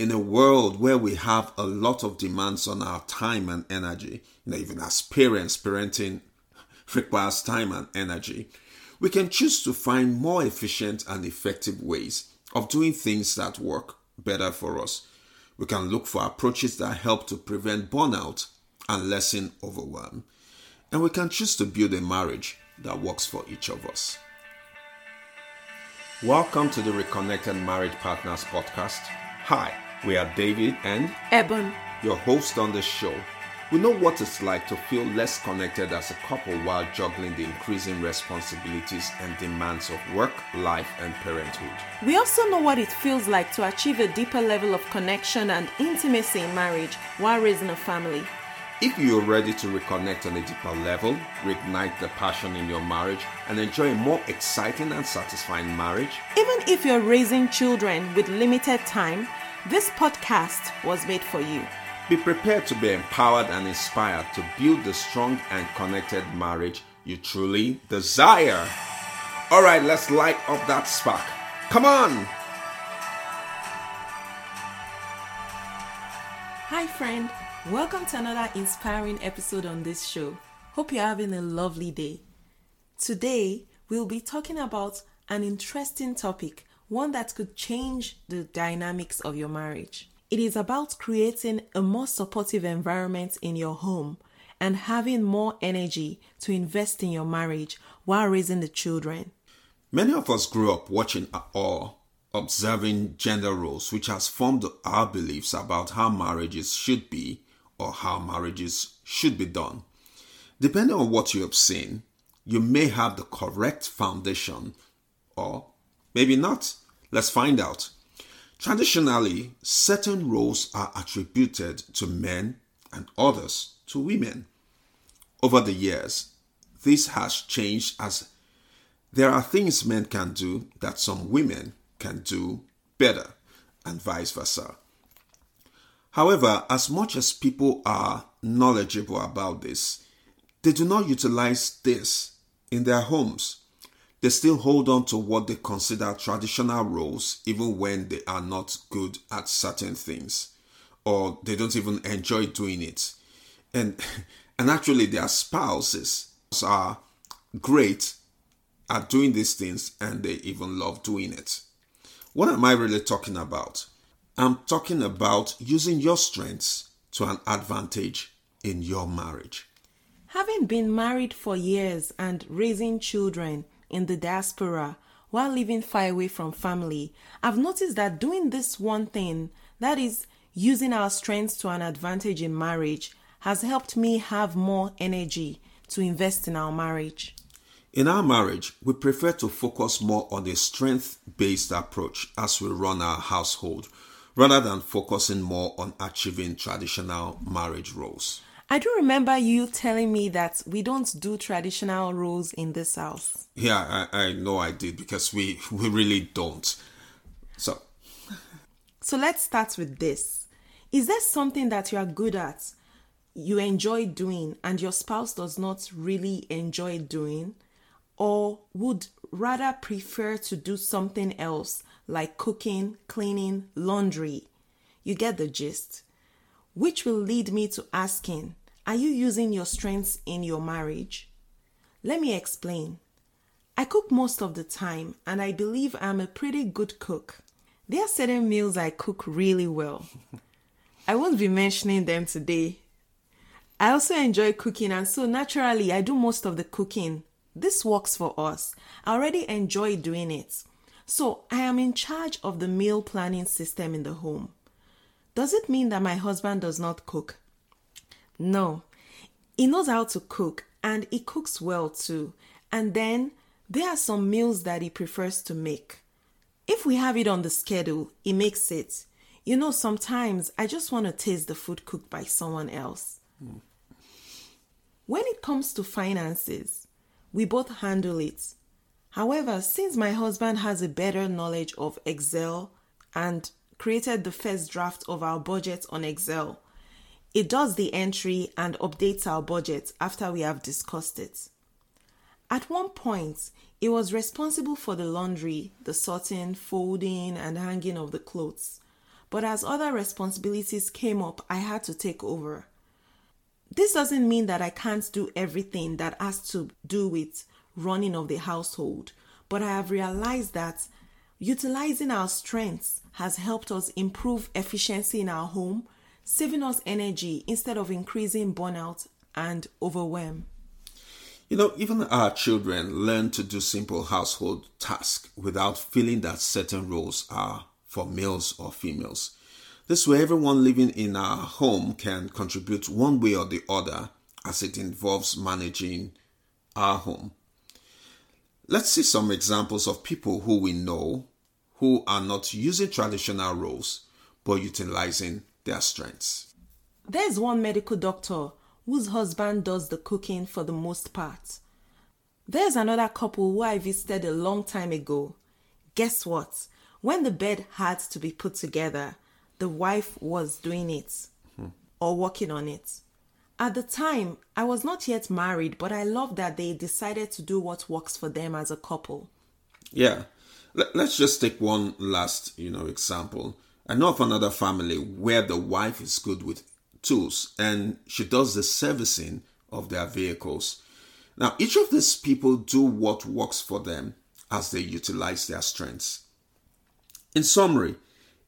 in a world where we have a lot of demands on our time and energy, you know, even as parents, parenting requires time and energy, we can choose to find more efficient and effective ways of doing things that work better for us. We can look for approaches that help to prevent burnout and lessen overwhelm. And we can choose to build a marriage that works for each of us. Welcome to the Reconnected Marriage Partners podcast. Hi, we are David and Eben, your host on the show. We know what it's like to feel less connected as a couple while juggling the increasing responsibilities and demands of work, life, and parenthood. we also know what it feels like to achieve a deeper level of connection and intimacy in marriage while raising a family. If you're ready to reconnect on a deeper level, reignite the passion in your marriage, and enjoy a more exciting and satisfying marriage, Even if you're raising children with limited time, this podcast was made for you. be prepared to be empowered and inspired to build the strong and connected marriage you truly desire. All right, let's light up that spark. Come on! Hi, friend. Welcome to another inspiring episode on this show. Hope you're having a lovely day. Today, we'll be talking about an interesting topic, one that could change the dynamics of your marriage. It is about creating a more supportive environment in your home and having more energy to invest in your marriage while raising the children. Many of us grew up watching or observing gender roles, which has formed our beliefs about how marriages should be or how marriages should be done. Depending on what you have seen, you may have the correct foundation or maybe not. Let's find out. Traditionally, certain roles are attributed to men and others to women. Over the years, this has changed as there are things men can do that some women can do better, and vice versa. However, as much as people are knowledgeable about this, they do not utilize this in their homes. They still hold on to what they consider traditional roles, even when they are not good at certain things, or they don't even enjoy doing it. And, and actually, their spouses are great at doing these things and they even love doing it. What am I really talking about? I'm talking about using your strengths to an advantage in your marriage. Having been married for years and raising children in the diaspora while living far away from family, I've noticed that doing this one thing, that is, using our strengths to an advantage in marriage, has helped me have more energy to invest in our marriage. In our marriage, we prefer to focus more on a strength based approach as we run our household rather than focusing more on achieving traditional marriage roles. I do remember you telling me that we don't do traditional roles in this house. Yeah, I, I know I did because we, we really don't. So, So let's start with this. Is there something that you are good at, you enjoy doing, and your spouse does not really enjoy doing, or would rather prefer to do something else like cooking, cleaning, laundry? You get the gist. Which will lead me to asking Are you using your strengths in your marriage? Let me explain. I cook most of the time, and I believe I'm a pretty good cook. There are certain meals I cook really well. I won't be mentioning them today. I also enjoy cooking, and so naturally, I do most of the cooking. This works for us. I already enjoy doing it. So, I am in charge of the meal planning system in the home. Does it mean that my husband does not cook? No. He knows how to cook and he cooks well too. And then there are some meals that he prefers to make. If we have it on the schedule, he makes it. You know, sometimes I just want to taste the food cooked by someone else. When it comes to finances, we both handle it. However, since my husband has a better knowledge of Excel and created the first draft of our budget on Excel, it does the entry and updates our budget after we have discussed it. At one point, it was responsible for the laundry, the sorting, folding, and hanging of the clothes. but as other responsibilities came up, I had to take over. This doesn't mean that I can't do everything that has to do with running of the household, but I have realized that utilizing our strengths has helped us improve efficiency in our home, saving us energy instead of increasing burnout and overwhelm. You know, even our children learn to do simple household tasks without feeling that certain roles are for males or females. This way, everyone living in our home can contribute one way or the other as it involves managing our home. Let's see some examples of people who we know who are not using traditional roles but utilizing their strengths. There's one medical doctor whose husband does the cooking for the most part. There's another couple who I visited a long time ago. Guess what? When the bed had to be put together, the wife was doing it hmm. or working on it. At the time, I was not yet married, but I love that they decided to do what works for them as a couple. Yeah. Let's just take one last, you know, example. I know of another family where the wife is good with tools and she does the servicing of their vehicles. Now, each of these people do what works for them as they utilize their strengths. In summary,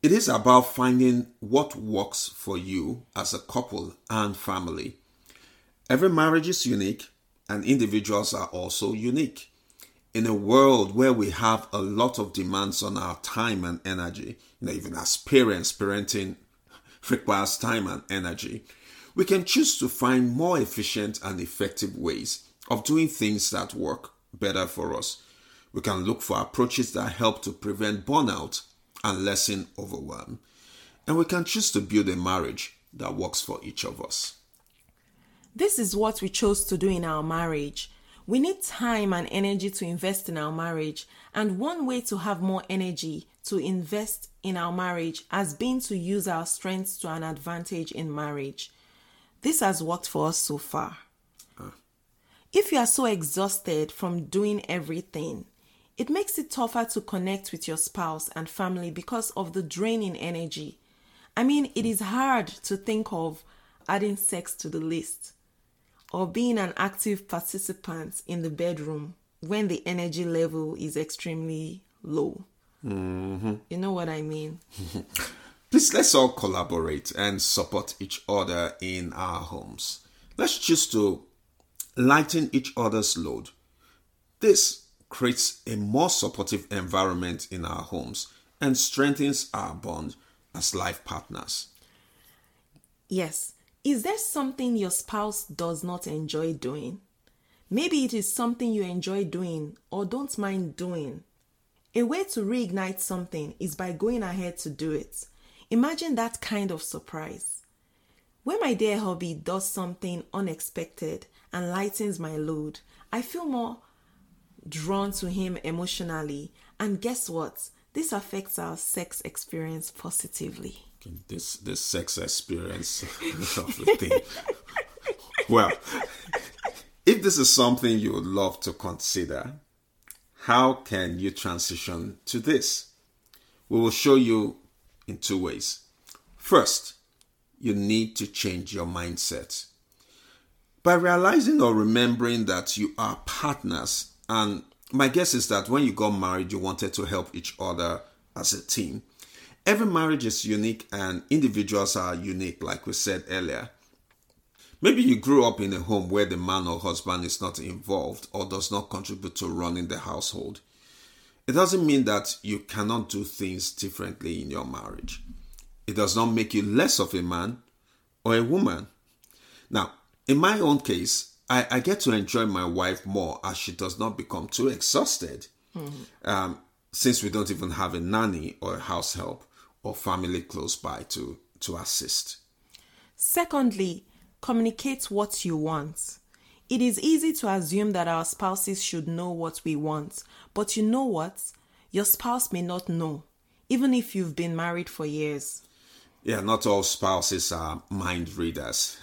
it is about finding what works for you as a couple and family. Every marriage is unique, and individuals are also unique. In a world where we have a lot of demands on our time and energy, you know, even as parents, parenting requires time and energy, we can choose to find more efficient and effective ways of doing things that work better for us. We can look for approaches that help to prevent burnout and lessen overwhelm. And we can choose to build a marriage that works for each of us. This is what we chose to do in our marriage. We need time and energy to invest in our marriage, and one way to have more energy to invest in our marriage has been to use our strengths to an advantage in marriage. This has worked for us so far. Uh. If you are so exhausted from doing everything, it makes it tougher to connect with your spouse and family because of the draining energy. I mean, it is hard to think of adding sex to the list or being an active participant in the bedroom when the energy level is extremely low. Mm-hmm. You know what I mean? Please let's all collaborate and support each other in our homes. Let's choose to lighten each other's load. This creates a more supportive environment in our homes and strengthens our bond as life partners. Yes. Is there something your spouse does not enjoy doing? Maybe it is something you enjoy doing or don't mind doing. A way to reignite something is by going ahead to do it. Imagine that kind of surprise. When my dear hubby does something unexpected and lightens my load, I feel more drawn to him emotionally. And guess what? This affects our sex experience positively. This this sex experience of the thing. well, if this is something you would love to consider, how can you transition to this? We will show you in two ways. First, you need to change your mindset. By realizing or remembering that you are partners and my guess is that when you got married, you wanted to help each other as a team. Every marriage is unique and individuals are unique, like we said earlier. Maybe you grew up in a home where the man or husband is not involved or does not contribute to running the household. It doesn't mean that you cannot do things differently in your marriage. It does not make you less of a man or a woman. Now, in my own case, I, I get to enjoy my wife more as she does not become too exhausted. Mm-hmm. Um, since we don't even have a nanny or a house help or family close by to, to assist. Secondly, communicate what you want. It is easy to assume that our spouses should know what we want, but you know what? Your spouse may not know, even if you've been married for years yeah, not all spouses are mind readers.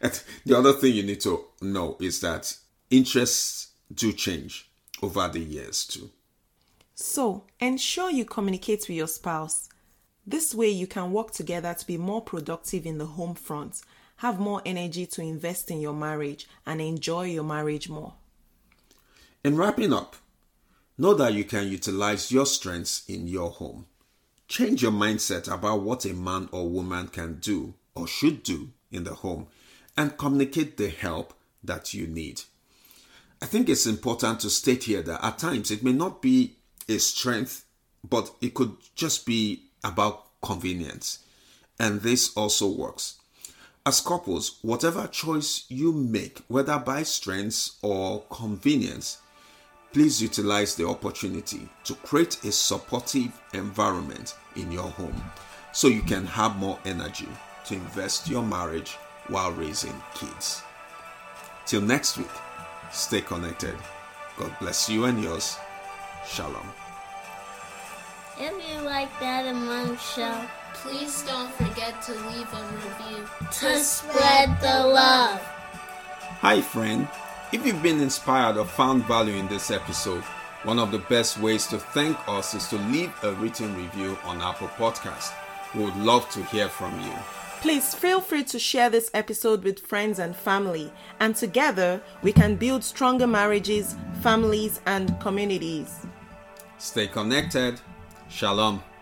the other thing you need to know is that interests do change over the years too. So, ensure you communicate with your spouse. This way, you can work together to be more productive in the home front, have more energy to invest in your marriage, and enjoy your marriage more. In wrapping up, know that you can utilize your strengths in your home. Change your mindset about what a man or woman can do or should do in the home and communicate the help that you need. I think it's important to state here that at times it may not be a strength, but it could just be about convenience. And this also works. As couples, whatever choice you make, whether by strengths or convenience, please utilize the opportunity to create a supportive environment in your home so you can have more energy to invest your marriage while raising kids. Till next week, stay connected. God bless you and yours. Shalom. If you like that among show, Please don't forget to leave a review. to spread the love. Hi, friend. If you've been inspired or found value in this episode, one of the best ways to thank us is to leave a written review on Apple Podcast. We would love to hear from you. Please feel free to share this episode with friends and family, and together we can build stronger marriages, families, and communities. Stay connected. Shalom.